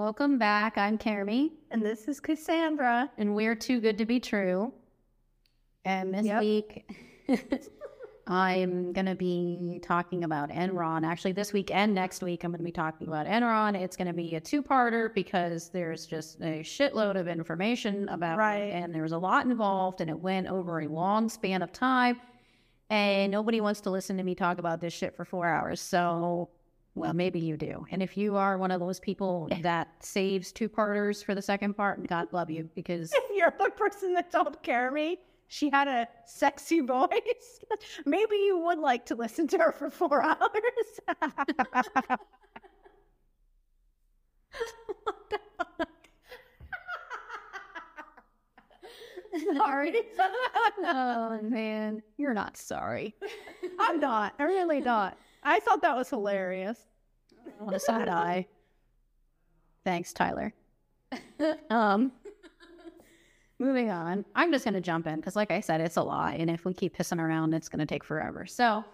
Welcome back. I'm Carmi, And this is Cassandra. and we're too good to be true. And this Yep. week, I'm going to be talking about Enron. Actually, this week and next week, I'm going to be talking about Enron. It's going to be a two parter because there's just a shitload of information about it, Right. and there was a lot involved, and it went over a long span of time. And nobody wants to listen to me talk about this shit for four hours. So, well, maybe you do. And if you are one of those people that saves two parters for the second part, mm-hmm. God love you because If you're the person that told Carmi she had a sexy voice, maybe you would like to listen to her for four hours. Sorry. oh man, you're not sorry. I'm not. I'm really not. I thought that was hilarious. On a side eye. Thanks, Tyler. um, moving on. I'm just gonna jump in because, like I said, it's a lot, and if we keep pissing around, it's gonna take forever. So,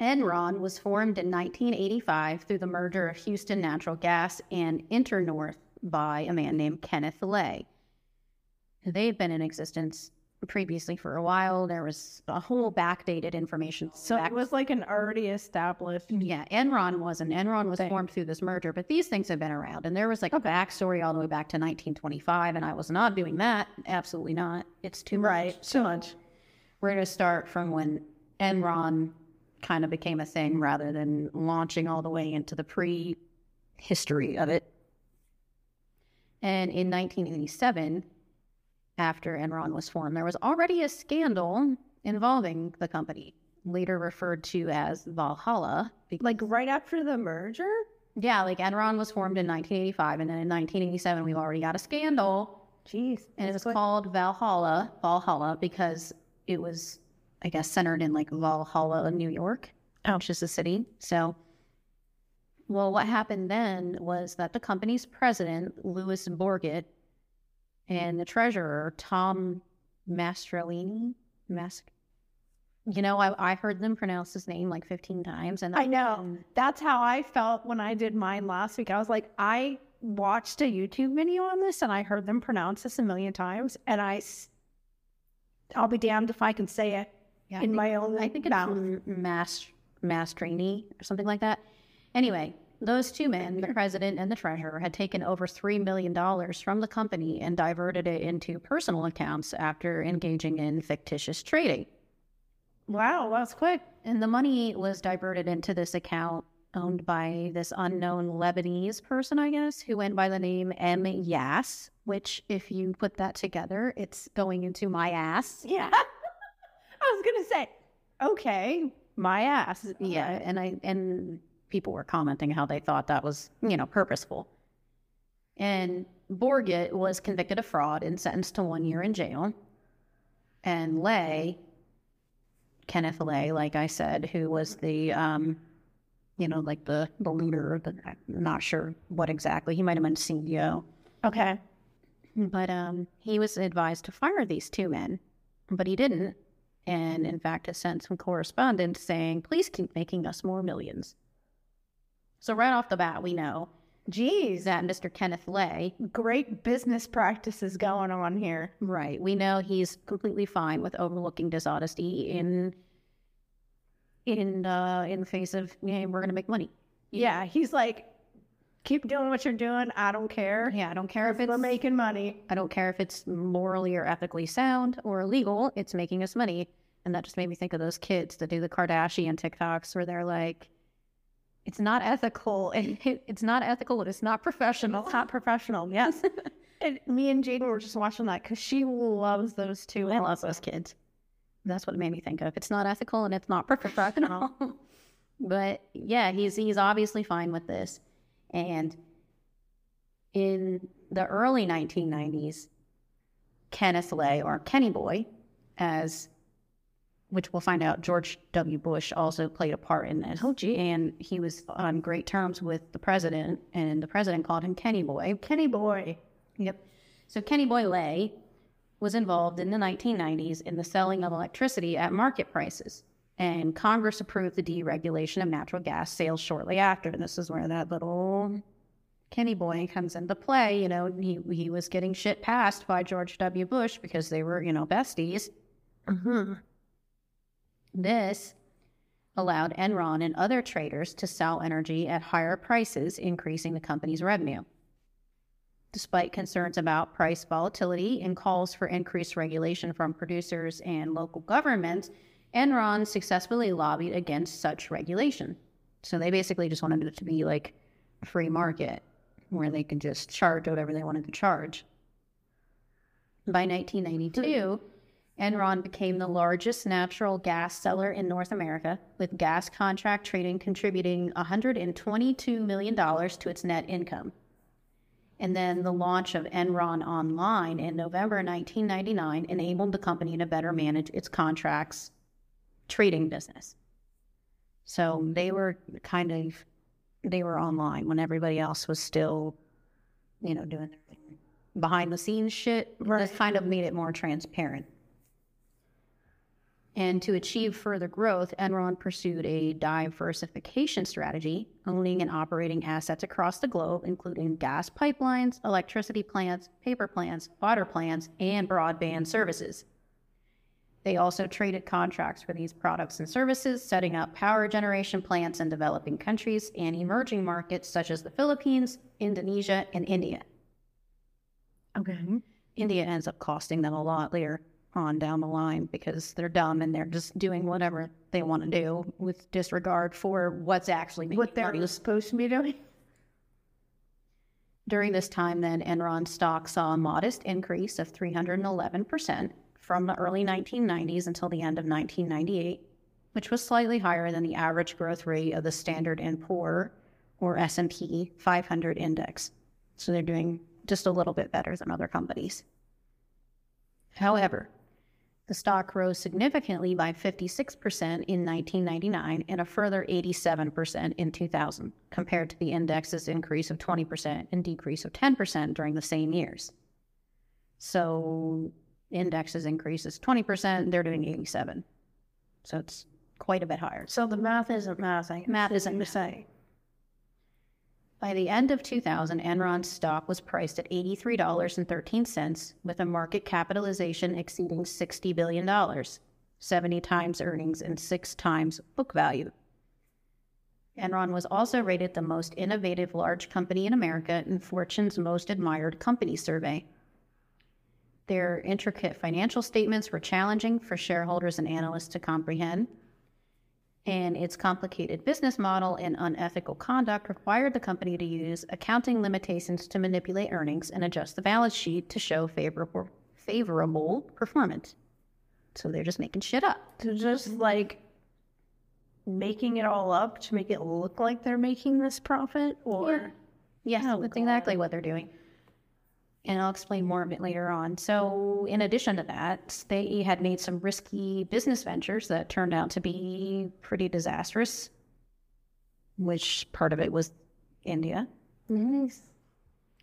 Enron was formed in 1985 through the merger of Houston Natural Gas and Internorth by a man named Kenneth Lay. They've been in existence previously for a while. There was a whole backdated information. So back- it was like an already established. yeah, Enron wasn't. Enron was Thing. formed through this merger, but these things have been around. And there was like a backstory all the way back to 1925, and I was not doing that. Absolutely not. It's too much. Right. So much. We're going to start from when Enron kind of became a thing rather than launching all the way into the pre history of it. And in 1987, after Enron was formed, there was already a scandal involving the company, later referred to as Valhalla. Like right after the merger? yeah, like Enron was formed in 1985, and then in 1987, we've already got a scandal Jeez. and it was called Valhalla, Valhalla, because it was, I guess, centered in like Valhalla, New York, oh. which is a city. So, well, what happened then was that the company's president, Louis Borget, and the mm-hmm. treasurer, Tom Mastrellini, Mas- you know, I, I heard them pronounce his name like 15 times, and I know. That's how I felt when I did mine last week. I was like, I watched a YouTube video on this and I heard them pronounce this a million times, and I, I'll be damned if I can say it Yeah, in think- my own I think it's mouth. M- Mas- Mastrini or something like that. Anyway, those two men, the president and the treasurer, had taken over $3 million from the company and diverted it into personal accounts after engaging in fictitious trading. Wow, that's quick. And the money was diverted into this account owned by this unknown Lebanese person, I guess, who went by the name M. Yas, which, if you put that together, it's going into my ass. Yeah. I was gonna say, okay, my ass. Yeah, and I and people were commenting how they thought that was, you know, purposeful. And Borget was convicted of fraud and sentenced to one year in jail. And Lay, Kenneth Lay, like I said, who was the, um, you know, like the the leader, the, I'm not sure what exactly. He might have been CEO, Okay. but um, he was advised to fire these two men, but he didn't. And in fact, has sent some correspondence saying, please keep making us more millions. So, right off the bat, we know Geez, that Mr. Kenneth Lay, great business practices going on here. right, we know he's completely fine with overlooking dishonesty in in uh, in the face of, yeah, we're going to make money. Yeah, he's like, keep doing what you're doing. I don't care. Yeah, I don't care if it's We're making money. I don't care if it's morally or ethically sound or illegal, it's making us money. And that just made me think of those kids that do the Kardashian TikToks where they're like, it's not ethical. And it's not ethical and it's not professional. It's not professional. Yes. and me and Jaden were just watching that because she loves those two. I love those kids. That's what it made me think of. It's not ethical and it's not professional. but yeah, he's he's obviously fine with this. And in the early 1990s, Kenneth Lay or Kenny Boy, as which we'll find out George W. Bush also played a part in this. Oh, gee. And he was on great terms with the president, and the president called him Kenny Boy. Kenny boy. Yep. So Kenny Boy Lay was involved in the 1990s in the selling of electricity at market prices. And Congress approved the deregulation of natural gas sales shortly after. And this is where that little Kenny Boy comes into play. You know, he he was getting shit passed by George W. Bush because they were, you know, besties. Mm-hmm. This allowed Enron and other traders to sell energy at higher prices, increasing the company's revenue. Despite concerns about price volatility and calls for increased regulation from producers and local governments, Enron successfully lobbied against such regulation. So they basically just wanted it to be like free market where they could just charge whatever they wanted to charge. By 1992, Enron became the largest natural gas seller in North America, with gas contract trading contributing $122 million to its net income. And then the launch of Enron Online in November 1999 enabled the company to better manage its contracts trading business. So they were kind of they were online when everybody else was still, you know, doing their behind the scenes shit. Right. This kind of made it more transparent. And to achieve further growth, Enron pursued a diversification strategy, owning and operating assets across the globe, including gas pipelines, electricity plants, paper plants, water plants, and broadband services. They also traded contracts for these products and services, setting up power generation plants in developing countries and emerging markets such as the Philippines, Indonesia, and India. Okay. India ends up costing them a lot later on down the line because they're dumb and they're just doing whatever they want to do with disregard for what's actually what they're money. supposed to be doing. During this time, then Enron stock saw a modest increase of 311% from the early 1990s until the end of 1998, which was slightly higher than the average growth rate of the Standard and Poor or S&P 500 index. So they're doing just a little bit better than other companies. However, the stock rose significantly by 56% in 1999 and a further 87% in 2000, compared to the index's increase of 20% and decrease of 10% during the same years. So, index's increase is 20%, they're doing 87. So it's quite a bit higher. So the math isn't math. Math isn't to say. By the end of 2000, Enron's stock was priced at $83.13, with a market capitalization exceeding $60 billion, 70 times earnings and six times book value. Enron was also rated the most innovative large company in America in Fortune's Most Admired Company survey. Their intricate financial statements were challenging for shareholders and analysts to comprehend, and its complicated business model and unethical conduct required the company to use accounting limitations to manipulate earnings and adjust the balance sheet to show favorable favorable performance. So they're just making shit up. They're just like making it all up to make it look like they're making this profit or yeah. Yes, oh, that's exactly what they're doing and I'll explain more of it later on. So, in addition to that, they had made some risky business ventures that turned out to be pretty disastrous, which part of it was India. Nice.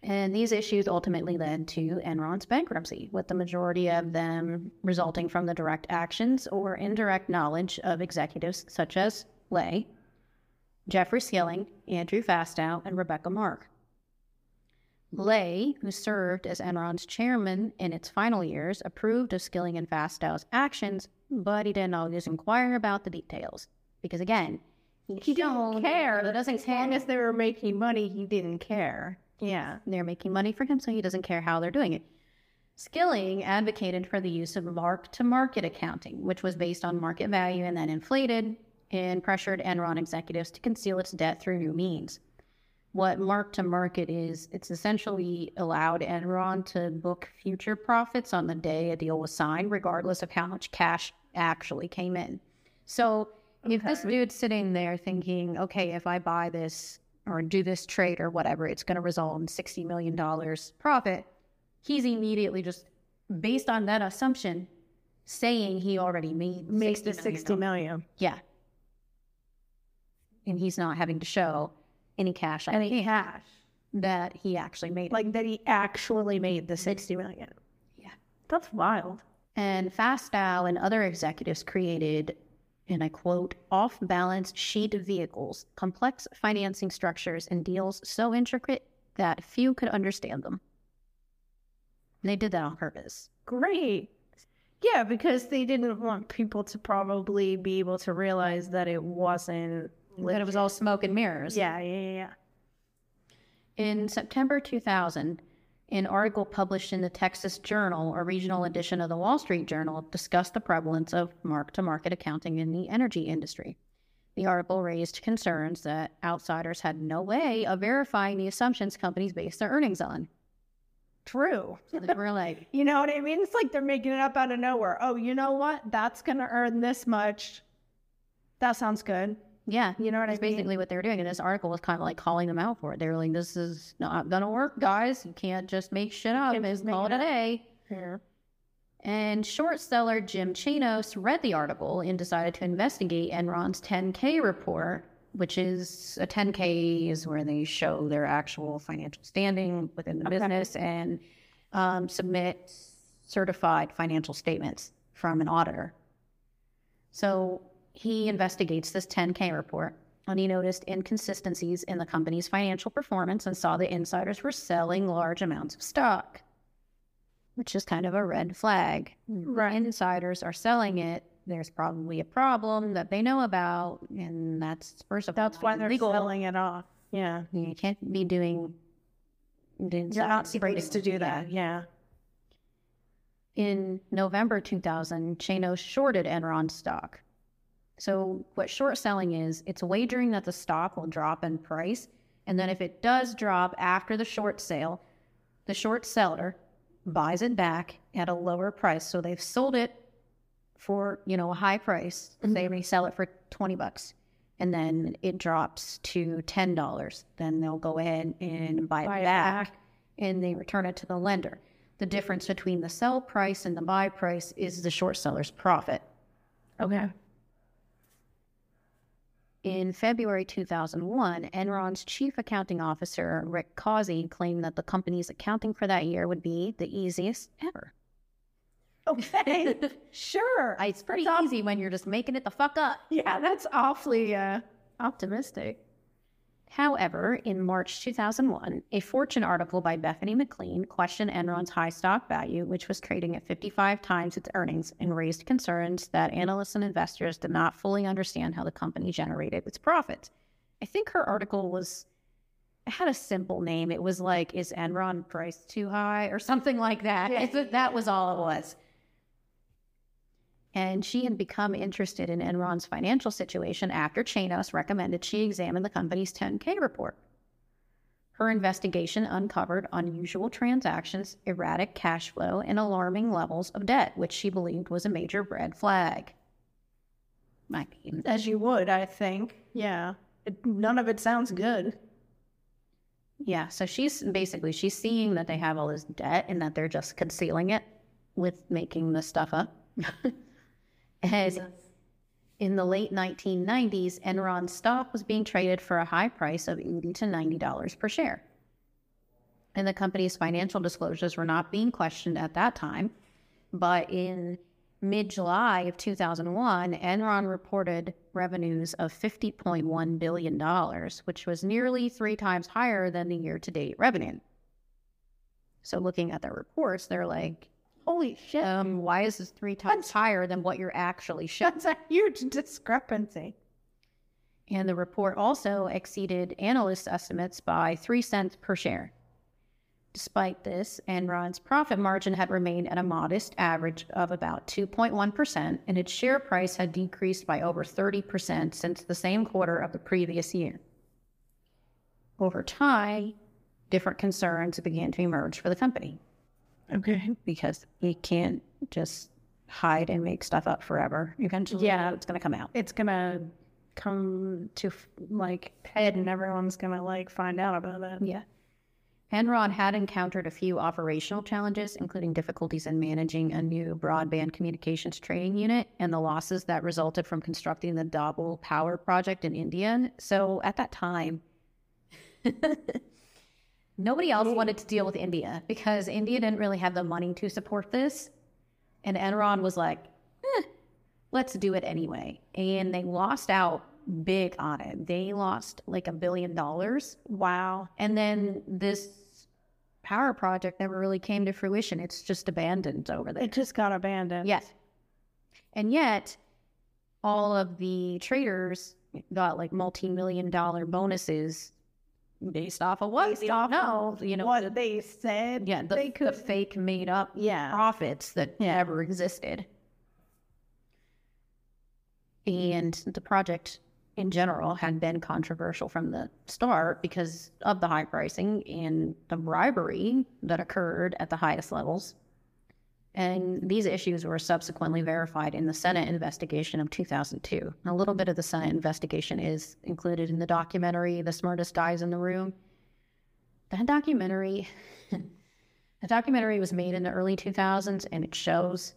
And these issues ultimately led to Enron's bankruptcy, with the majority of them resulting from the direct actions or indirect knowledge of executives such as Lay, Jeffrey Skilling, Andrew Fastow, and Rebecca Mark. Lay, who served as Enron's chairman in its final years, approved of Skilling and Fastow's actions, but he didn't always inquire about the details. Because again, he, he didn't care. That doesn't as care. long as they were making money, he didn't care. Yeah, they're making money for him, so he doesn't care how they're doing it. Skilling advocated for the use of mark to market accounting, which was based on market value and then inflated, and pressured Enron executives to conceal its debt through new means what mark to market is it's essentially allowed Enron to book future profits on the day a deal was signed, regardless of how much cash actually came in. So okay. if this dude's sitting there thinking, okay, if I buy this or do this trade or whatever, it's going to result in $60 million profit, he's immediately just based on that assumption saying he already made makes the 60 million. Yeah. And he's not having to show any cash. Any cash that he actually made. Like that he actually made the 60 million. Yeah. That's wild. And Fastow and other executives created, and I quote, off balance sheet vehicles, complex financing structures, and deals so intricate that few could understand them. They did that on purpose. Great. Yeah, because they didn't want people to probably be able to realize that it wasn't. That it was all smoke and mirrors. Yeah, yeah, yeah, yeah. In September 2000, an article published in the Texas Journal, a regional edition of the Wall Street Journal, discussed the prevalence of mark to market accounting in the energy industry. The article raised concerns that outsiders had no way of verifying the assumptions companies based their earnings on. True. So they were like, You know what I mean? It's like they're making it up out of nowhere. Oh, you know what? That's going to earn this much. That sounds good. Yeah, You know what I mean? basically what they were doing. And this article was kind of like calling them out for it. They were like, this is not going to work, guys. You can't just make shit up Can't just make call it it a day. Yeah. And short seller Jim Chanos read the article and decided to investigate Enron's 10K report, which is a 10K is where they show their actual financial standing within the Okay. business and um, submit certified financial statements from an auditor. So he investigates this 10K report and he noticed inconsistencies in the company's financial performance and saw the insiders were selling large amounts of stock, which is kind of a red flag. Right. Insiders are selling it. There's probably a problem that they know about, and that's first of all that's why they're illegal. selling it off. Yeah. You can't be doing. You're not supposed to do that. Yeah. In November 2000, Chanos shorted Enron stock. So, what short selling is, it's wagering that the stock will drop in price. And then, if it does drop after the short sale, the short seller buys it back at a lower price. So, they've sold it for, you know, a high price. Mm-hmm. They resell it for 20 bucks. And then it drops to $10. Then they'll go ahead and buy, Buy it it back back. and they return it to the lender. The difference between the sell price and the buy price is the short seller's profit. Okay. In February 2001, Enron's chief accounting officer, Rick Causey, claimed that the company's accounting for that year would be the easiest ever. Okay. sure. It's pretty That's easy when you're just making it the fuck up. yeah, that's awfully uh, optimistic. However, in March 2001, a Fortune article by Bethany McLean questioned Enron's high stock value, which was trading at 55 times its earnings, and raised concerns that analysts and investors did not fully understand how the company generated its profits. I think her article was it had a simple name. It was like, "Is Enron priced too high?" or something like that. Yeah. That was all it was. And she had become interested in Enron's financial situation after Chanos recommended she examine the company's 10K report. Her investigation uncovered unusual transactions, erratic cash flow, and alarming levels of debt, which she believed was a major red flag. I mean, As you would, I think. Yeah. It, none of it sounds good. yeah, so she's basically she's seeing that they have all this debt and that they're just concealing it with making this stuff up. and in the late 1990s, Enron stock was being traded for a high price of 80 to 90 dollars per share. And the company's financial disclosures were not being questioned at that time. But in mid July of 2001, Enron reported revenues of $50.1 billion, which was nearly three times higher than the year to date revenue. So, looking at their reports, they're like, Holy shit. um, why is this three times higher than what you're actually showing? That's a huge discrepancy. And the report also exceeded analyst estimates by 3 cents per share. Despite this, Enron's profit margin had remained at a modest average of about 2.1%, and its share price had decreased by over 30% since the same quarter of the previous year. Over time, different concerns began to emerge for the company Okay. because you can't just hide and make stuff up forever. Eventually, Yeah. it's going to come out. It's going to come to like head and everyone's going to like find out about it. Yeah. Enron had encountered a few operational challenges, including difficulties in managing a new broadband communications training unit and the losses that resulted from constructing the Dabhol Power Project in India. So at that time, nobody else wanted to deal with India because India didn't really have the money to support this. And Enron was like, eh, let's do it anyway. And they lost out big on it. They lost like a billion dollars. Wow. And then this power project never really came to fruition. It's just abandoned over there. It just got abandoned. Yes. And yet, all of the traders got like multi million dollar bonuses based off of what? Based off know. You know, what they said. yeah, the, they the could. fake made up Yeah. profits that never existed. And the project in general had been controversial from the start because of the high pricing and the bribery that occurred at the highest levels. And these issues were subsequently verified in the Senate investigation of 2002. A little bit of the Senate investigation is included in the documentary, The Smartest Guys in the Room. That documentary, the documentary was made in the early 2000s and it shows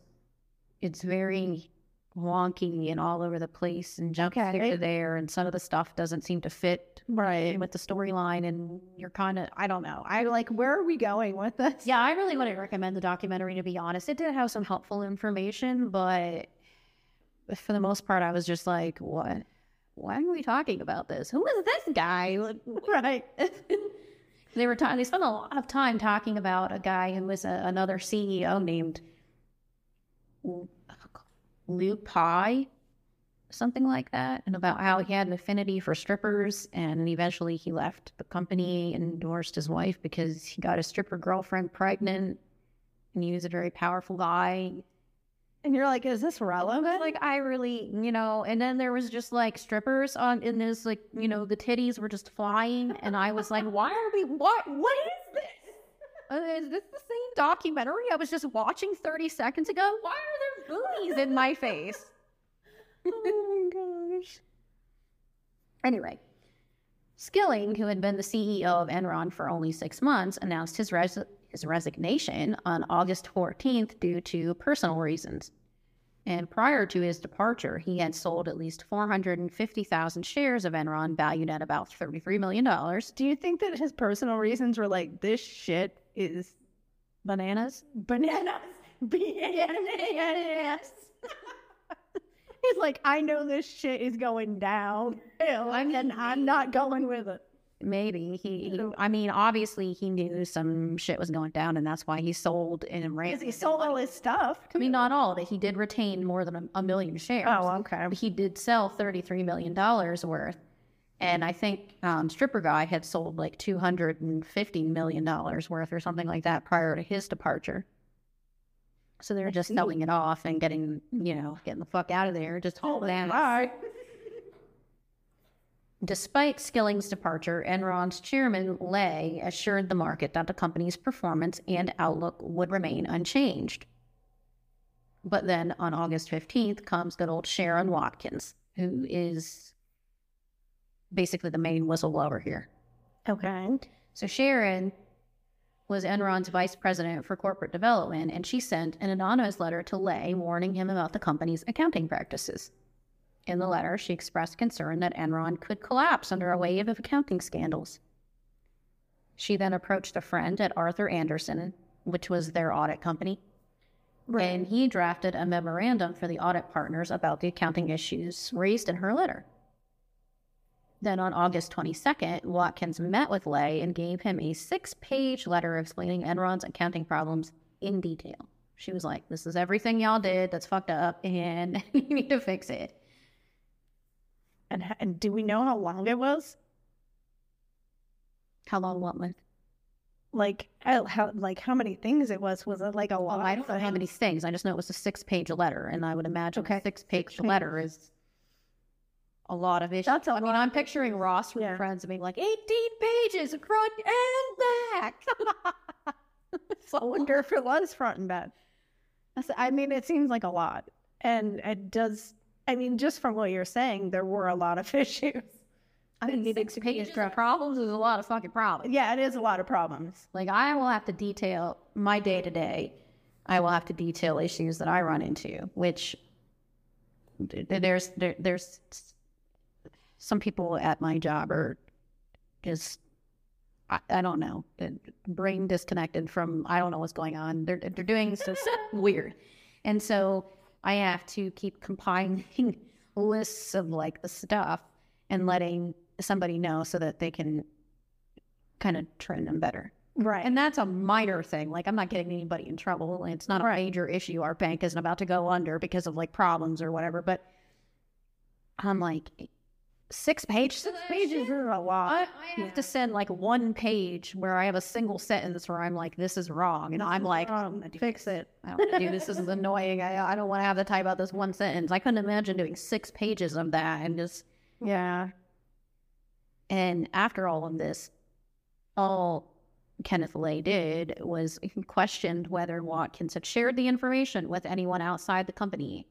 it's very wonky and all over the place and jump Okay. here to there. And some of the stuff doesn't seem to fit Right. with the storyline. And you're kind of, I don't know. I like, where are we going with this? yeah, I really wouldn't recommend the documentary to be honest. It did have some helpful information, but for the most part, I was just like, what? Why are we talking about this? Who is this guy? Like, Right. they were talking. They spent a lot of time talking about a guy who was a, another CEO named Lou Pai, something like that, and about how he had an affinity for strippers, and eventually he left the company and divorced his wife because he got a stripper girlfriend pregnant, and he was a very powerful guy. And you're like, is this relevant? like, I really, you know, and then there was just like strippers on in this, like, you know, the titties were just flying, and I was like, why are we? What? What is this? Uh, is this the same documentary I was just watching 30 seconds ago? Why are there boobies in my face? oh my gosh. Anyway, Skilling, who had been the CEO of Enron for only six months, announced his, res- his resignation on August 14th due to personal reasons. And prior to his departure, he had sold at least 450,000 shares of Enron valued at about $33 million. Do you think that his personal reasons were like, this shit is Bananas? bananas? Bananas. He's like, I know this shit is going down. And I'm not going with it. Maybe. He, he, I mean, obviously he knew some shit was going down, and that's why he sold and ran. Because he sold all his stuff. I mean, not all of it. He did retain more than a, a million shares. Oh, okay. he did sell $33 million worth. And I think um, Stripper Guy had sold like $250 million worth or something like that prior to his departure. So they were just see. selling it off and getting, you know, getting the fuck out of there. Just it out. Bye. Despite Skilling's departure, Enron's chairman, Lay, assured the market that the company's performance and outlook would remain unchanged. But then on August 15th comes good old Sherron Watkins, who is basically the main whistleblower here. Okay. So Sherron was Enron's vice president for corporate development, and she sent an anonymous letter to Lay warning him about the company's accounting practices. In the letter, she expressed concern that Enron could collapse under a wave of accounting scandals. She then approached a friend at Arthur Andersen, which was their audit company, and he drafted a memorandum for the audit partners about the accounting issues raised in her letter. Then on August 22nd, Watkins met with Lay and gave him a six page letter explaining Enron's accounting problems in detail. She was like, This is everything y'all did that's fucked up, and you need to fix it. And, and do we know how long it was? How long what? Like how, how like how many things it was? Was it like a oh, lot? Well, I don't know how many things. I just know it was a six page letter, and I would imagine Okay. a six page Six-page. letter is a lot of issues. That's a I mean, I'm picturing Ross from Yeah. Friends being like 18 pages front and back. I wonder if it was front and back. I mean, it seems like a lot, and it does. I mean, just from what you're saying, there were a lot of issues. I mean, six pages of problems is a lot of fucking problems. Yeah, it is a lot of problems. Like I will have to detail my day to day. I will have to detail issues that I run into, which there's there, there's some people at my job are just I, I don't know uh, brain disconnected from I don't know what's going on. They're they're doing so weird, and so I have to keep compiling lists of like the stuff and letting somebody know so that they can kind of train them better. Right. And that's a minor thing. Like I'm not getting anybody in trouble. It's not a Right. major issue. Our bank isn't about to go under because of like problems or whatever. But I'm like six pages. Six pages is a lot. I, I have to send like one page where I have a single sentence where I'm like, this is wrong. And I'm like, fix it. I don't want to do this. This is annoying. I, I don't want to have to type out this one sentence. I couldn't imagine doing six pages of that and just Yeah. and after all of this, all Kenneth Lay did was questioned whether Watkins had shared the information with anyone outside the company.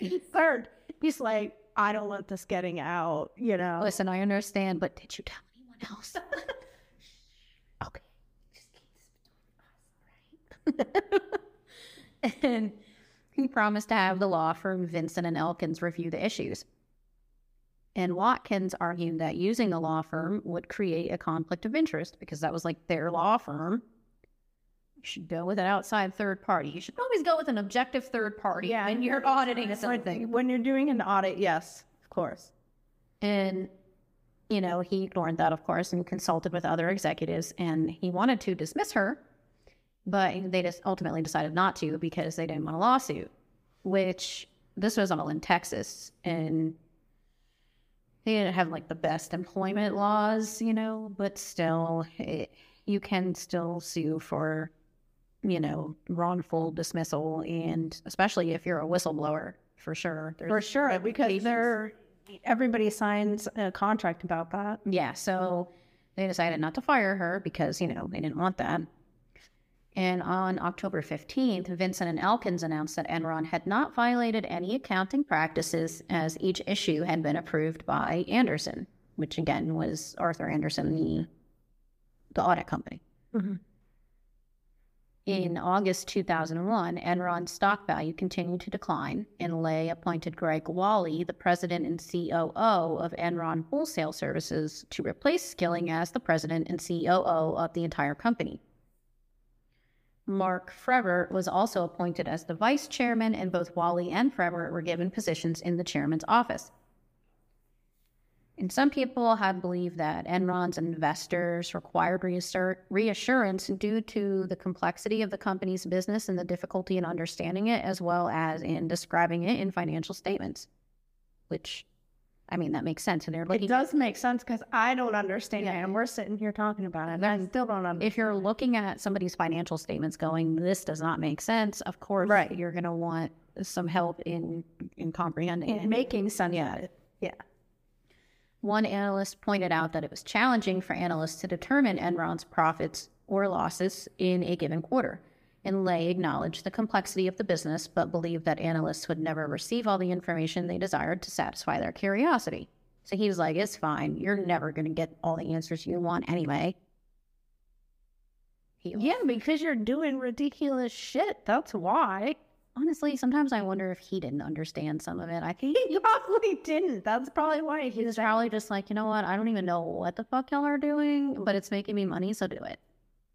Third, he's like, I don't want this getting out, you know. Listen, I understand, but did you tell anyone else? okay. Just keep this between us, right? and he promised to have the law firm Vinson and Elkins review the issues. And Watkins argued that using the law firm would create a conflict of interest because that was like their law firm. You should go with an outside third party. You should always go with an objective third party Yeah. when you're auditing something. When you're doing an audit, yes, of course. And, you know, he ignored that, of course, and consulted with other executives. And he wanted to dismiss her, but they just ultimately decided not to because they didn't want a lawsuit, which this was all in Texas. And they didn't have like the best employment laws, you know, but still, it, you can still sue for, you know, wrongful dismissal. And especially if you're a whistleblower, for sure. There's For sure, because they're everybody signs a contract about that. Yeah, so they decided not to fire her because, you know, they didn't want that. And on October 15th, Vinson and Elkins announced that Enron had not violated any accounting practices as each issue had been approved by Andersen, which again was Arthur Andersen, the, the audit company. Mhm. Mm-hmm. In August 2001, Enron's stock value continued to decline, and Lay appointed Greg Whalley, the president and COO of Enron Wholesale Services, to replace Skilling as the president and COO of the entire company. Mark Frevert was also appointed as the vice chairman, and both Whalley and Frevert were given positions in the chairman's office. And some people have believed that Enron's investors required reassur- reassurance due to the complexity of the company's business and the difficulty in understanding it, as well as in describing it in financial statements. Which, I mean, that makes sense. And they're looking. It does make sense because I don't understand Yeah. it, and we're sitting here talking about it, and I still don't understand. If you're looking at somebody's financial statements, going, "This does not make sense," of course, Right. you're going to want some help in in comprehending it. in making sense Yeah. of it. Yeah. One analyst pointed out that it was challenging for analysts to determine Enron's profits or losses in a given quarter. And Lay acknowledged the complexity of the business, but believed that analysts would never receive all the information they desired to satisfy their curiosity. So he was like, it's fine. You're never going to get all the answers you want anyway. He, Yeah, because you're doing ridiculous shit. That's why. Honestly, sometimes I wonder if he didn't understand some of it. I think He probably didn't. That's probably why he he's probably just like, you know what? I don't even know what the fuck y'all are doing, but it's making me money, so do it.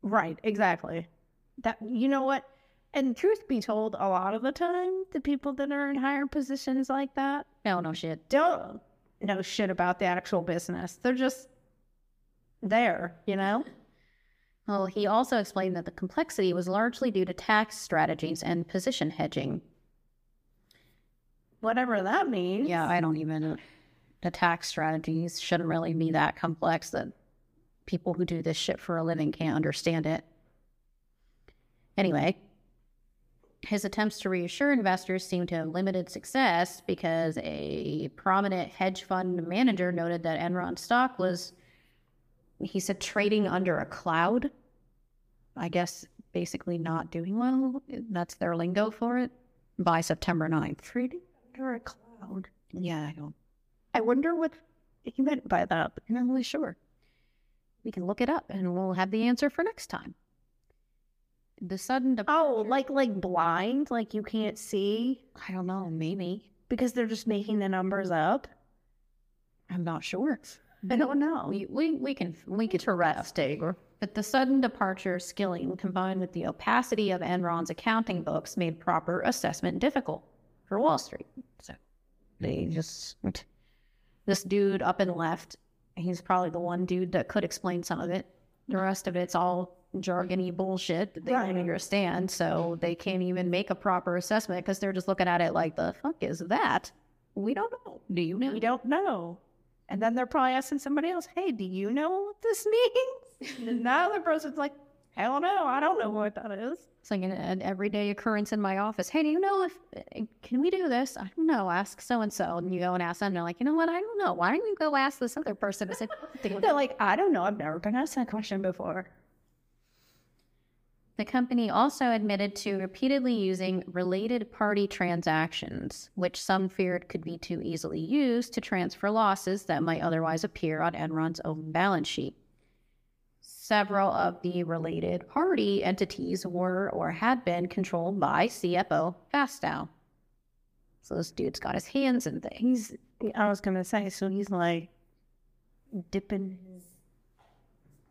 Right, exactly. That you know what? And truth be told, a lot of the time, the people that are in higher positions like that No, no shit. don't know shit about the actual business. They're just there, you know? Well, he also explained that the complexity was largely due to tax strategies and position hedging. Whatever that means. Yeah, I don't even. The tax strategies shouldn't really be that complex that people who do this shit for a living can't understand it. Anyway, his attempts to reassure investors seemed to have limited success because a prominent hedge fund manager noted that Enron stock was, he said, trading under a cloud. I guess basically not doing well. That's their lingo for it by September 9th. Trading under a cloud. Yeah, I don't. I wonder what he meant by that. I'm not really sure. We can look it up and we'll have the answer for next time. The sudden departure. Oh, like like blind, like you can't see I don't know, maybe. because they're just making the numbers up. I'm not sure. I don't know. We, we, we can we can interesting. But the sudden departure of Skilling combined with the opacity of Enron's accounting books made proper assessment difficult for Wall Street. So they just this dude up and left. He's probably the one dude that could explain some of it. The rest of it's all jargony bullshit that they Right. don't understand. So they can't even make a proper assessment because they're just looking at it like, the fuck is that? We don't know. Do you know? We don't know. And then they're probably asking somebody else, hey, do you know what this means? the person's like, hell no, I don't know what that is. It's like an, an everyday occurrence in my office. Hey, do you know if uh, can we do this? I don't know. Ask so and so, and you go and ask them. And they're like, you know what? I don't know. Why don't you go ask this other person? I said, They're like, I don't know. I've never been asked that question before. The company also admitted to repeatedly using related party transactions, which some feared could be too easily used to transfer losses that might otherwise appear on Enron's own balance sheet. Several of the related party entities were or had been controlled by CFO Fastow. So this dude's got his hands in things. I was going to say, so he's like dipping his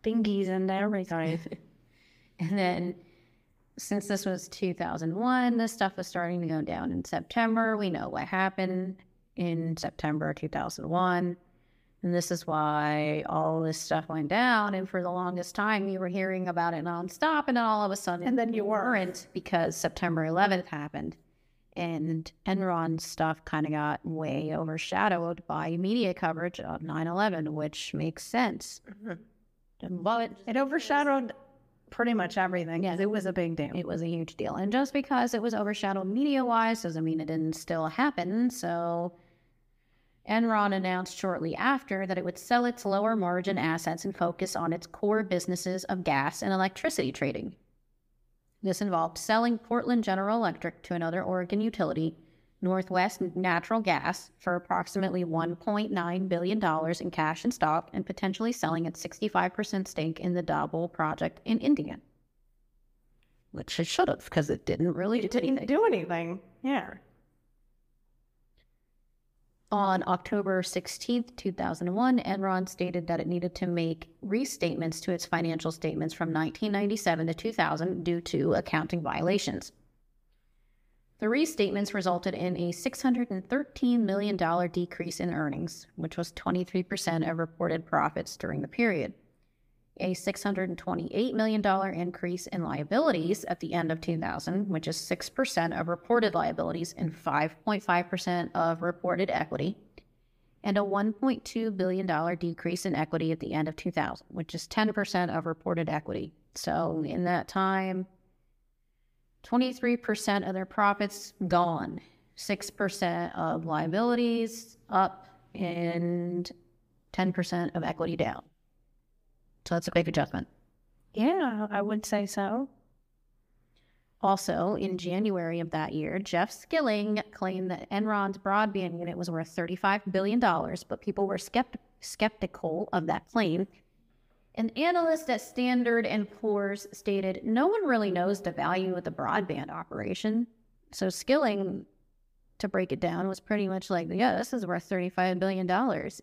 fingies in everything. And then since this was 2001, this stuff was starting to go down in September. We know what happened in September 2001. And this is why all this stuff went down. And for the longest time, you were hearing about it nonstop. And then all of a sudden, And then you weren't. because September 11th happened. And Enron stuff kind of got way overshadowed by media coverage of 9 11, which makes sense. Mm-hmm. But It overshadowed pretty much everything. Yes. it was a big deal. it was a huge deal. And just because it was overshadowed media wise doesn't mean it didn't still happen. So Enron announced shortly after that it would sell its lower margin assets and focus on its core businesses of gas and electricity trading. This involved selling Portland General Electric to another Oregon utility, Northwest Natural Gas, for approximately $1.9 billion in cash and stock and potentially selling its 65% stake in the Dabhol project in India which it should have because it didn't really do anything. do anything. Yeah. On October 16, 2001, Enron stated that it needed to make restatements to its financial statements from 1997 to 2000 due to accounting violations. The restatements resulted in a $613 million decrease in earnings, which was 23% of reported profits during the period. A $628 million increase in liabilities at the end of 2000, which is 6% of reported liabilities and 5.5% of reported equity, and a $1.2 billion decrease in equity at the end of 2000, which is 10% of reported equity. So in that time, 23% of their profits gone, 6% of liabilities up, and 10% of equity down. So that's a big adjustment. Yeah, I would say so. Also, in January of that year, Jeff Skilling claimed that Enron's broadband unit was worth $35 billion, but people were skept- skeptical of that claim. An analyst at Standard and Poor's stated, "No one really knows the value of the broadband operation." So Skilling, to break it down, was pretty much like, "Yeah, this is worth $35 billion.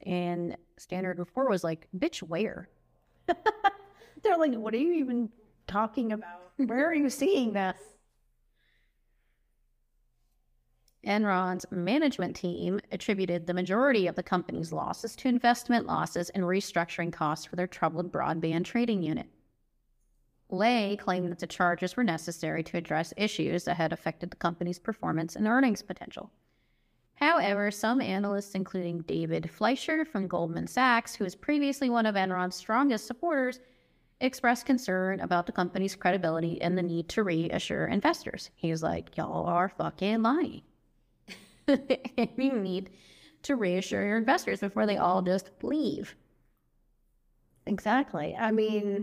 and Standard and Poor's was like, "Bitch, where?" They're like, what are you even talking about? Where are you seeing this? Enron's management team attributed the majority of the company's losses to investment losses and restructuring costs for their troubled broadband trading unit. Lay claimed that the charges were necessary to address issues that had affected the company's performance and earnings potential. However, some analysts, including David Fleischer from Goldman Sachs, who was previously one of Enron's strongest supporters, expressed concern about the company's credibility and the need to reassure investors. He's like, y'all are fucking lying. you need to reassure your investors before they all just leave. Exactly. I mean, mm-hmm.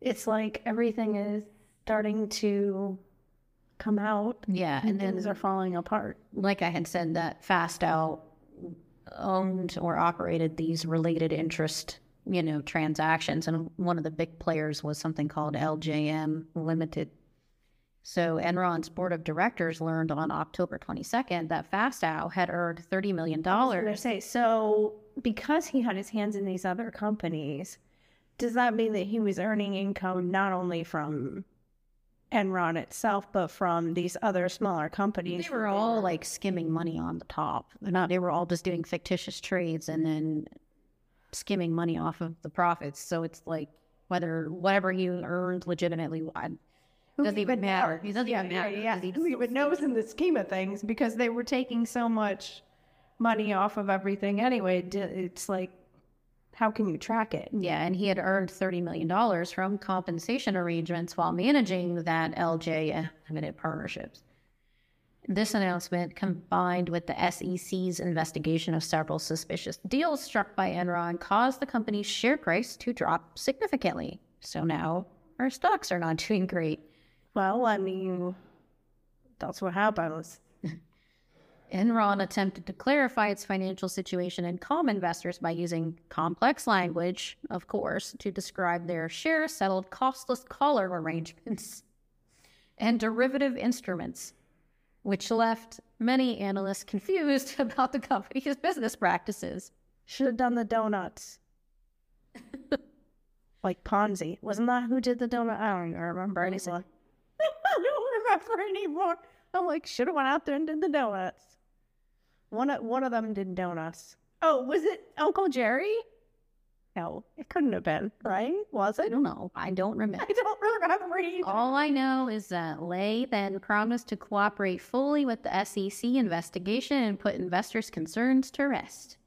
it's like everything is starting to come out Yeah, and and then things are falling apart. like I had said, that Fastow owned or operated these related interest, you know, transactions, and one of the big players was something called LJM Limited. So Enron's board of directors learned on October 22nd that Fastow had earned $30 million. I was say, so because he had his hands in these other companies, does that mean that he was earning income not only from Enron itself, but from these other smaller companies. They were all like skimming money on the top. They're not. They were all just doing fictitious trades and then skimming money off of the profits. So it's like whether whatever he earned legitimately, I- Who doesn't even matter. It doesn't yeah, even matter. Yeah, yeah. he Who even knows in the scheme of things because they were taking so much money off of everything anyway. It's like, how can you track it? Yeah, and he had earned $30 million from compensation arrangements while managing that LJM limited partnerships. This announcement, combined with the SEC's investigation of several suspicious deals struck by Enron, caused the company's share price to drop significantly. So now our stocks are not doing great. Well, I mean, that's what happens. Enron attempted to clarify its financial situation and calm investors by using complex language, of course, to describe their share settled costless collar arrangements and derivative instruments, which left many analysts confused about the company's business practices. Should have done the donuts. like Ponzi. Wasn't that who did the donut? I don't even remember anymore. I don't remember anymore. I'm like, should have went out there and did the donuts. One of, one of them did donuts. Oh, was it Uncle Jerry? No, it couldn't have been, right? Was it? I don't know. I don't remember. I don't remember either. All I know is that Lay then promised to cooperate fully with the SEC investigation and put investors' concerns to rest.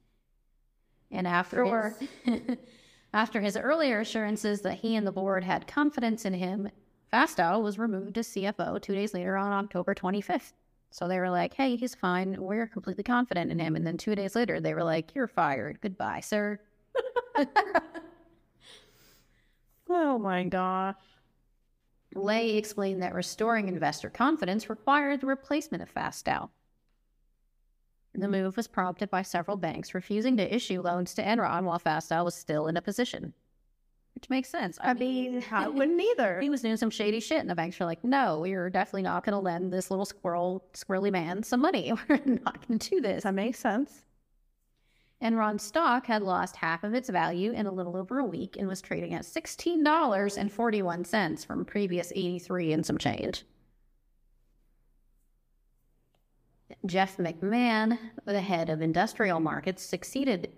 And after Sure. his, after his earlier assurances that he and the board had confidence in him, Fastow was removed as CFO two days later on October 25th. So they were like, "Hey, he's fine. We're completely confident in him." And then two days later, they were like, "You're fired. Goodbye, sir." Oh my gosh. Lay explained that restoring investor confidence required the replacement of Fastow. The move was prompted by several banks refusing to issue loans to Enron while Fastow was still in a position. Which makes sense. I mean, I wouldn't either. he was doing some shady shit, and the banks were like, no, we're definitely not going to lend this little squirrel, squirrely man some money. We're not going to do this. That makes sense. Enron stock had lost half of its value in a little over a week and was trading at $16.41 from previous 83 and some change. Jeff McMahon, the head of industrial markets, succeeded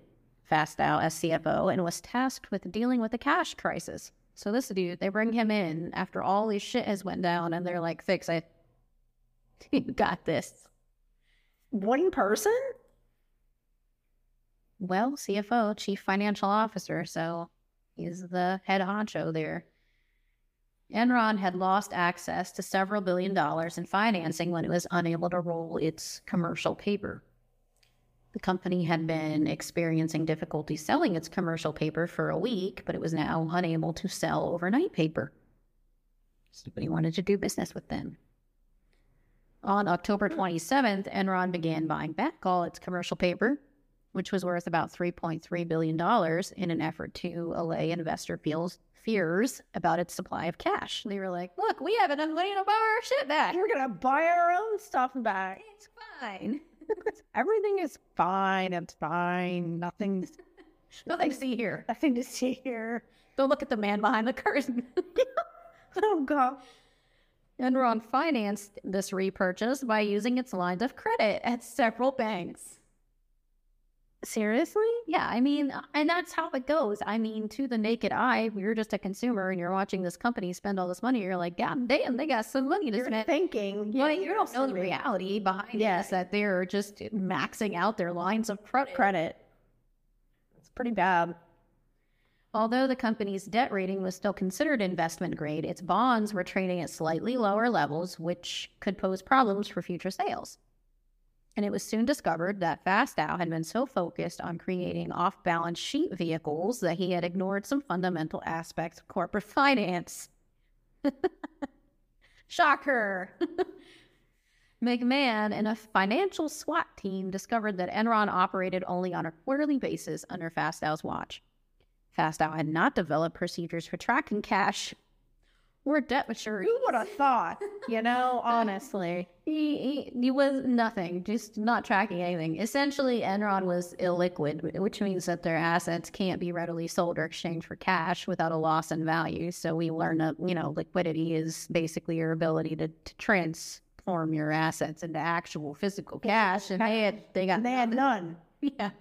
Fastow as CFO and was tasked with dealing with the cash crisis. So this dude, they bring him in after all this shit has went down and they're like, fix it. You got this. One person? Well, CFO, Chief Financial Officer, so he's the head honcho there. Enron had lost access to several billion dollars in financing when it was unable to roll its commercial paper. The company had been experiencing difficulty selling its commercial paper for a week, but it was now unable to sell overnight paper. Somebody wanted to do business with them. On October hmm. 27th, Enron began buying back all its commercial paper, which was worth about $3.3 billion in an effort to allay investor feels, fears about its supply of cash. They were like, look, we have enough money to buy our shit back. We're gonna buy our own stuff back. It's fine. Everything is fine. It's fine. Nothing's Nothing to see here. nothing to see here. Don't look at the man behind the curtain. Oh god. Enron financed this repurchase by using its lines of credit at several banks. Seriously? Yeah, I mean, uh, and that's how it goes. I mean, to the naked eye, you're just a consumer and you're watching this company spend all this money. You're like, God damn, they got some money to You're spend. thinking. Yeah, you don't know the reality behind Yeah. this, that they're just maxing out their lines of credit. Credit. It's pretty bad. Although the company's debt rating was still considered investment grade, its bonds were trading at slightly lower levels, which could pose problems for future sales. And it was soon discovered that Fastow had been so focused on creating off balance sheet vehicles that he had ignored some fundamental aspects of corporate finance. Shocker! McMahon and a financial SWAT team discovered that Enron operated only on a quarterly basis under Fastow's watch. Fastow had not developed procedures for tracking cash We're debt mature. Who would have thought? You know, honestly. He, he, he was nothing, just not tracking anything. Essentially, Enron was illiquid, which means that their assets can't be readily sold or exchanged for cash without a loss in value. So we learn that, you know, liquidity is basically your ability to, to transform your assets into actual physical cash. And they had, they got, And they had none. yeah.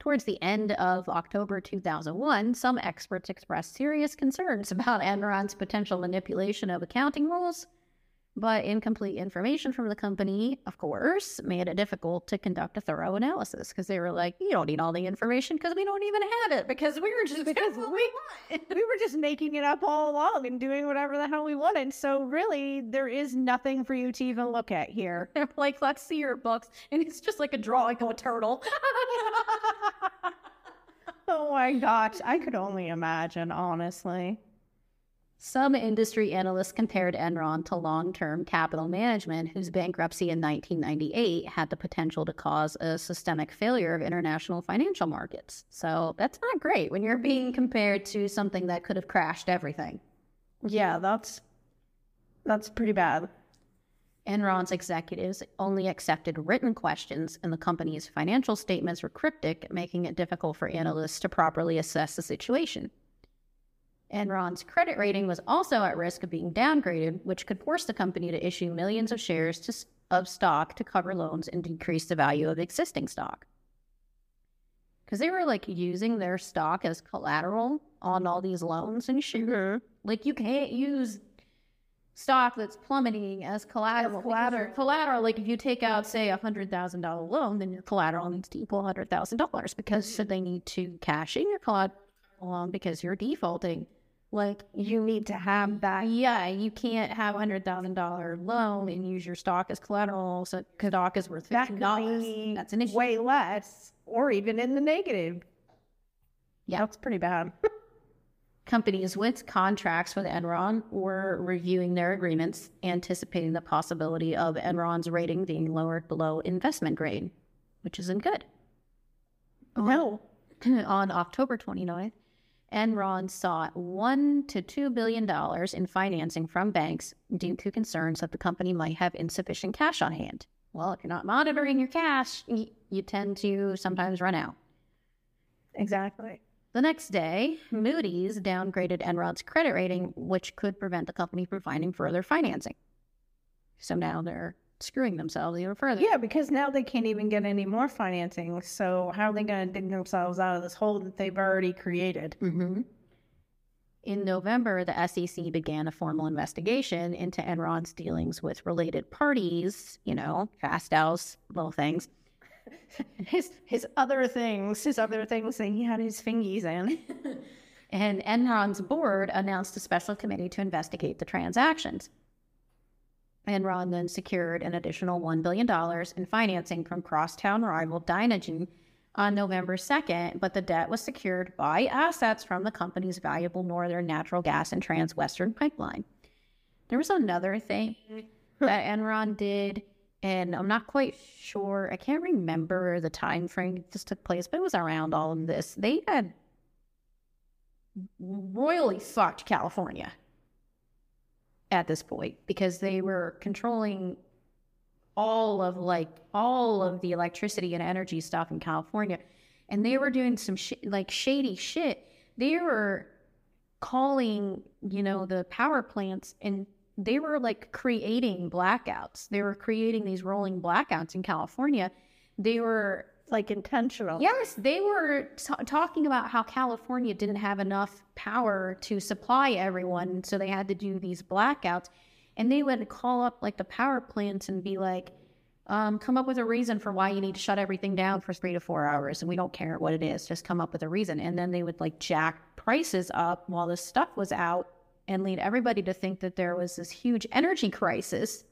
Towards the end of October 2001, some experts expressed serious concerns about Enron's potential manipulation of accounting rules, but incomplete information from the company, of course, made it difficult to conduct a thorough analysis because they were like, you don't need all the information because we don't even have it because we were just Because we, we were just making it up all along and doing whatever the hell we wanted. So really, there is nothing for you to even look at here. They're like, let's see your books. And it's just like a drawing of a turtle. oh my gosh, I could only imagine, honestly. Some industry analysts compared Enron to long term capital management, whose bankruptcy in 1998 had the potential to cause a systemic failure of international financial markets. So that's not great when you're being compared to something that could have crashed everything. Yeah, that's that's pretty bad. Enron's executives only accepted written questions, and the company's financial statements were cryptic, making it difficult for analysts to properly assess the situation. Enron's credit rating was also at risk of being downgraded, which could force the company to issue millions of shares to, of stock to cover loans and decrease the value of existing stock. Because they were like using their stock as collateral on all these loans and shit. Mm-hmm. Like you can't use stock that's plummeting as collateral. As collateral. Collateral, like if you take out, say, a hundred thousand dollar loan, then your collateral needs to equal hundred thousand dollars because so they need to cash in your collateral along because you're defaulting. Like You need to have that. yeah, you can't have a hundred thousand dollar loan and use your stock as collateral. So stock is worth That dollars. That's an issue. way less, or even in the negative. Yeah. that's pretty bad. Companies with contracts with Enron were reviewing their agreements, anticipating the possibility of Enron's rating being lowered below investment grade, which isn't good. no, On October 29th, Enron sought one to two billion dollars in financing from banks due to concerns that the company might have insufficient cash on hand. Well, if you're not monitoring your cash, you tend to sometimes run out. exactly. The next day, Moody's downgraded Enron's credit rating, which could prevent the company from finding further financing. So now they're screwing themselves even further. Yeah, because now they can't even get any more financing. So how are they going to dig themselves out of this hole that they've already created? hmm In November, the SEC began a formal investigation into Enron's dealings with related parties, you know, Fastow's, little things. His his other things, his other things that he had his fingies in. And Enron's board announced a special committee to investigate the transactions. Enron then secured an additional $1 billion in financing from crosstown rival Dynegy on November 2nd, but the debt was secured by assets from the company's valuable Northern Natural Gas and Transwestern pipeline. There was another thing that Enron did, and I'm not quite sure. I can't remember the time frame this took place, but it was around all of this. They had royally fucked California at this point because they mm-hmm. were controlling all of like all of the electricity and energy stuff in California. And they were doing some sh- like shady shit. They were calling you know the power plants and they were like creating blackouts. They were creating these rolling blackouts in California. They were Like intentional. Yes, they were t- talking about how California didn't have enough power to supply everyone, so they had to do these blackouts. And they would call up like the power plants and be like, um, "Come up with a reason for why you need to shut everything down for three to four hours, and we don't care what it is. Just come up with a reason." And then they would like jack prices up while the stuff was out and lead everybody to think that there was this huge energy crisis.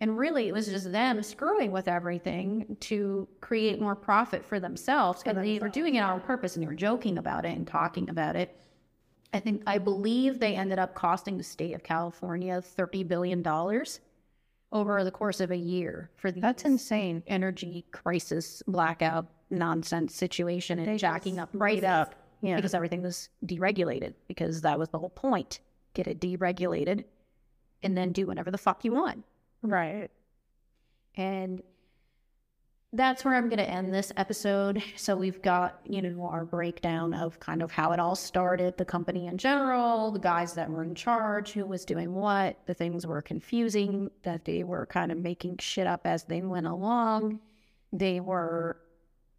And really, it was just them screwing with everything to create more profit for themselves. and they were doing it on purpose and they were joking about it and talking about it. I think, I believe they ended up costing the state of California $30 billion over the course of a year for the That's insane. energy crisis blackout nonsense situation and They jacking up right up. Yeah. because everything was deregulated because that was the whole point. Get it deregulated and then do whatever the fuck you want. Right. And that's where I'm going to end this episode. So we've got, you know, our breakdown of kind of how it all started, the company in general, the guys that were in charge, who was doing what, the things were confusing, that they were kind of making shit up as they went along. They were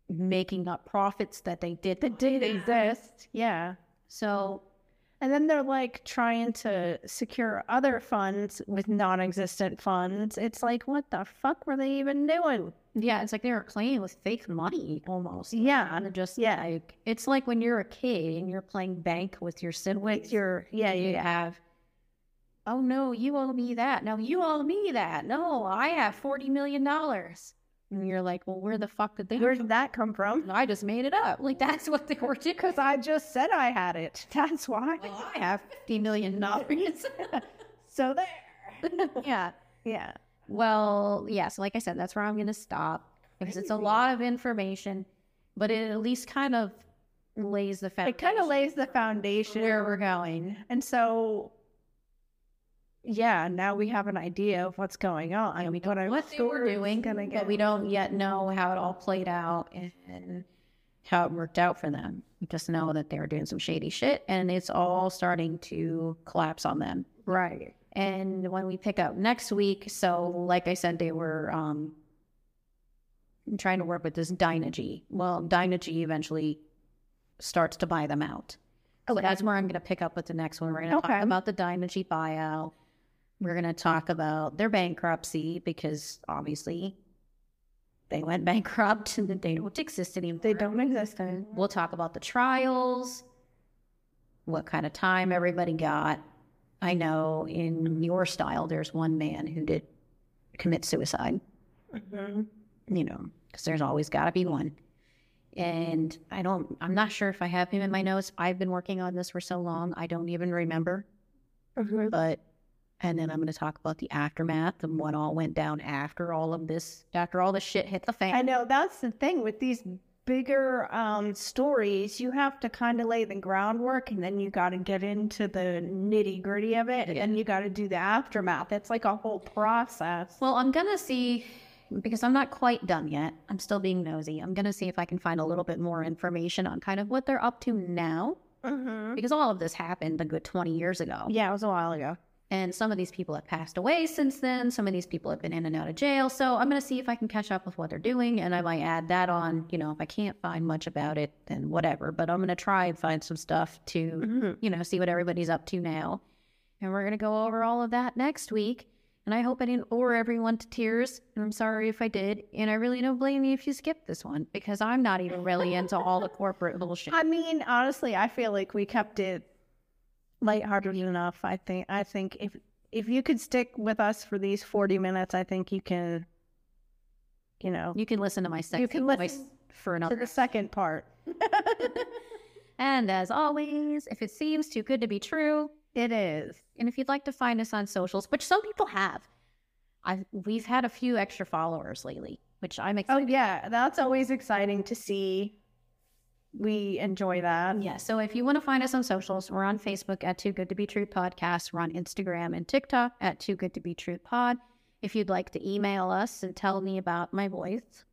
making up profits that they did that did exist. Yeah. So And then they're like trying mm-hmm. to secure other funds with non existent funds. It's like, what the fuck were they even doing? yeah, it's like they were playing with fake money almost. Yeah. And just Yeah. like it's like when you're a kid and you're playing bank with your siblings. With your, yeah, you yeah. have oh no, you owe me that. No, you owe me that. No, I have forty million dollars. And you're like, well, where the fuck did they? Where did that come from? I just made it up. Like that's what they were doing. Because I just said I had it. That's why. Well, I have fifty million dollars. So there. yeah. Yeah. Well, yeah. So, like I said, that's where I'm going to stop because it's a lot of information, but it at least kind of lays the It kind of lays the foundation. where we're going. And so, yeah, now we have an idea of what's going on. And we what our what they were story's doing, but get. we don't yet know how it all played out and how it worked out for them. We just know that they were doing some shady shit, and it's all starting to collapse on them. Right. And when we pick up next week, so like I said, they were um, trying to work with this Dynegy. Well, Dynegy eventually starts to buy them out. So that's where I'm going to pick up with the next one. We're going to Okay. talk about the Dynegy buyout. We're going to talk about their bankruptcy because obviously they went bankrupt and they don't exist anymore. They don't exist. We'll talk about the trials, what kind of time everybody got. I know in your style, there's one man who did commit suicide, mm-hmm. you know, because there's always got to be one. And I don't, I'm not sure if I have him in my notes. I've been working on this for so long, I don't even remember. But, and then I'm going to talk about the aftermath and what all went down after all of this, after all the shit hit the fan. I know that's the thing with these bigger um, stories. You have to kind of lay the groundwork, and then you got to get into the nitty gritty of it, and you got to do the aftermath. It's like a whole process. Well, I'm gonna see because I'm not quite done yet. I'm still being nosy. I'm gonna see if I can find a little bit more information on kind of what they're up to now because all of this happened a good 20 years ago. Yeah, it was a while ago. And some of these people have passed away since then. Some of these people have been in and out of jail. So I'm going to see if I can catch up with what they're doing. And I might add that on. You know, if I can't find much about it, then whatever. But I'm going to try and find some stuff to, mm-hmm. you know, see what everybody's up to now. And we're going to go over all of that next week. And I hope I didn't bore everyone to tears. And I'm sorry if I did. And I really don't blame you if you skipped this one because I'm not even really into all the corporate bullshit. I mean, honestly, I feel like we kept it lighthearted enough. I think. I think if if you could stick with us for these forty minutes, I think you can. You know, You can listen to my second. You can voice listen for to another the second part. And as always, if it seems too good to be true, It is. and if you'd like to find us on socials, which some people have, I've we've had a few extra followers lately, which I'm oh, excited. Oh yeah, that's always exciting to see. We enjoy that. yeah. So if you want to find us on socials, we're on Facebook at Too Good to Be True Podcast. We're on Instagram and TikTok at Too Good to Be True Pod. If you'd like to email us and tell me about my voice,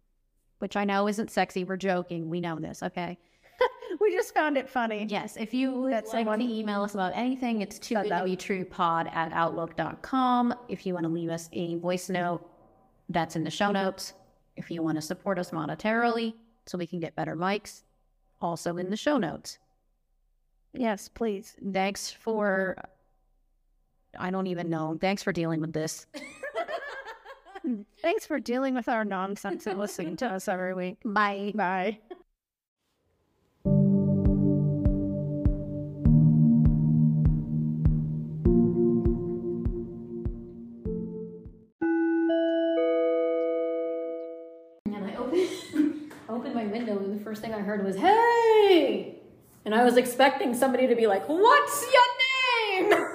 which I know isn't sexy, we're joking. We know this, okay? We just found it funny. Yes, if you would That's like someone- to email us about anything, it's too good to be true pod at outlook.com. If you want to leave us a voice note, that's in the show notes. If you want to support us monetarily so we can get better mics, also in mm-hmm. the show notes. Yes, please. Thanks for, I don't even know. Thanks for dealing with this. Thanks for dealing with our nonsense and listening to us every week. Bye. Bye. First thing I heard was, Hey! And I was expecting somebody to be like, What's your name?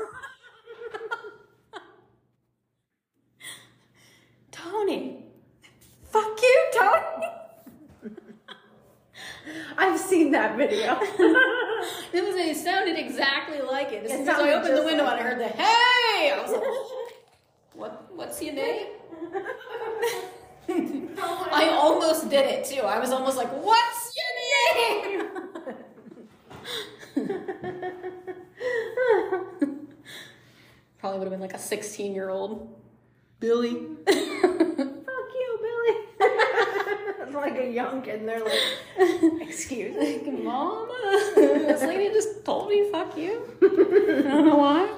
Tony. Fuck you, Tony. I've seen that video. it was. It sounded exactly like it. As soon as I opened the window like and I heard the "Hey!" I was like, "What? What's your name?" I almost did it too. I was almost like, "What's 16 year old. Billy. Fuck you, Billy. like a young kid, and they're like, "Excuse me, Mama, this lady just told me fuck you." I don't know why.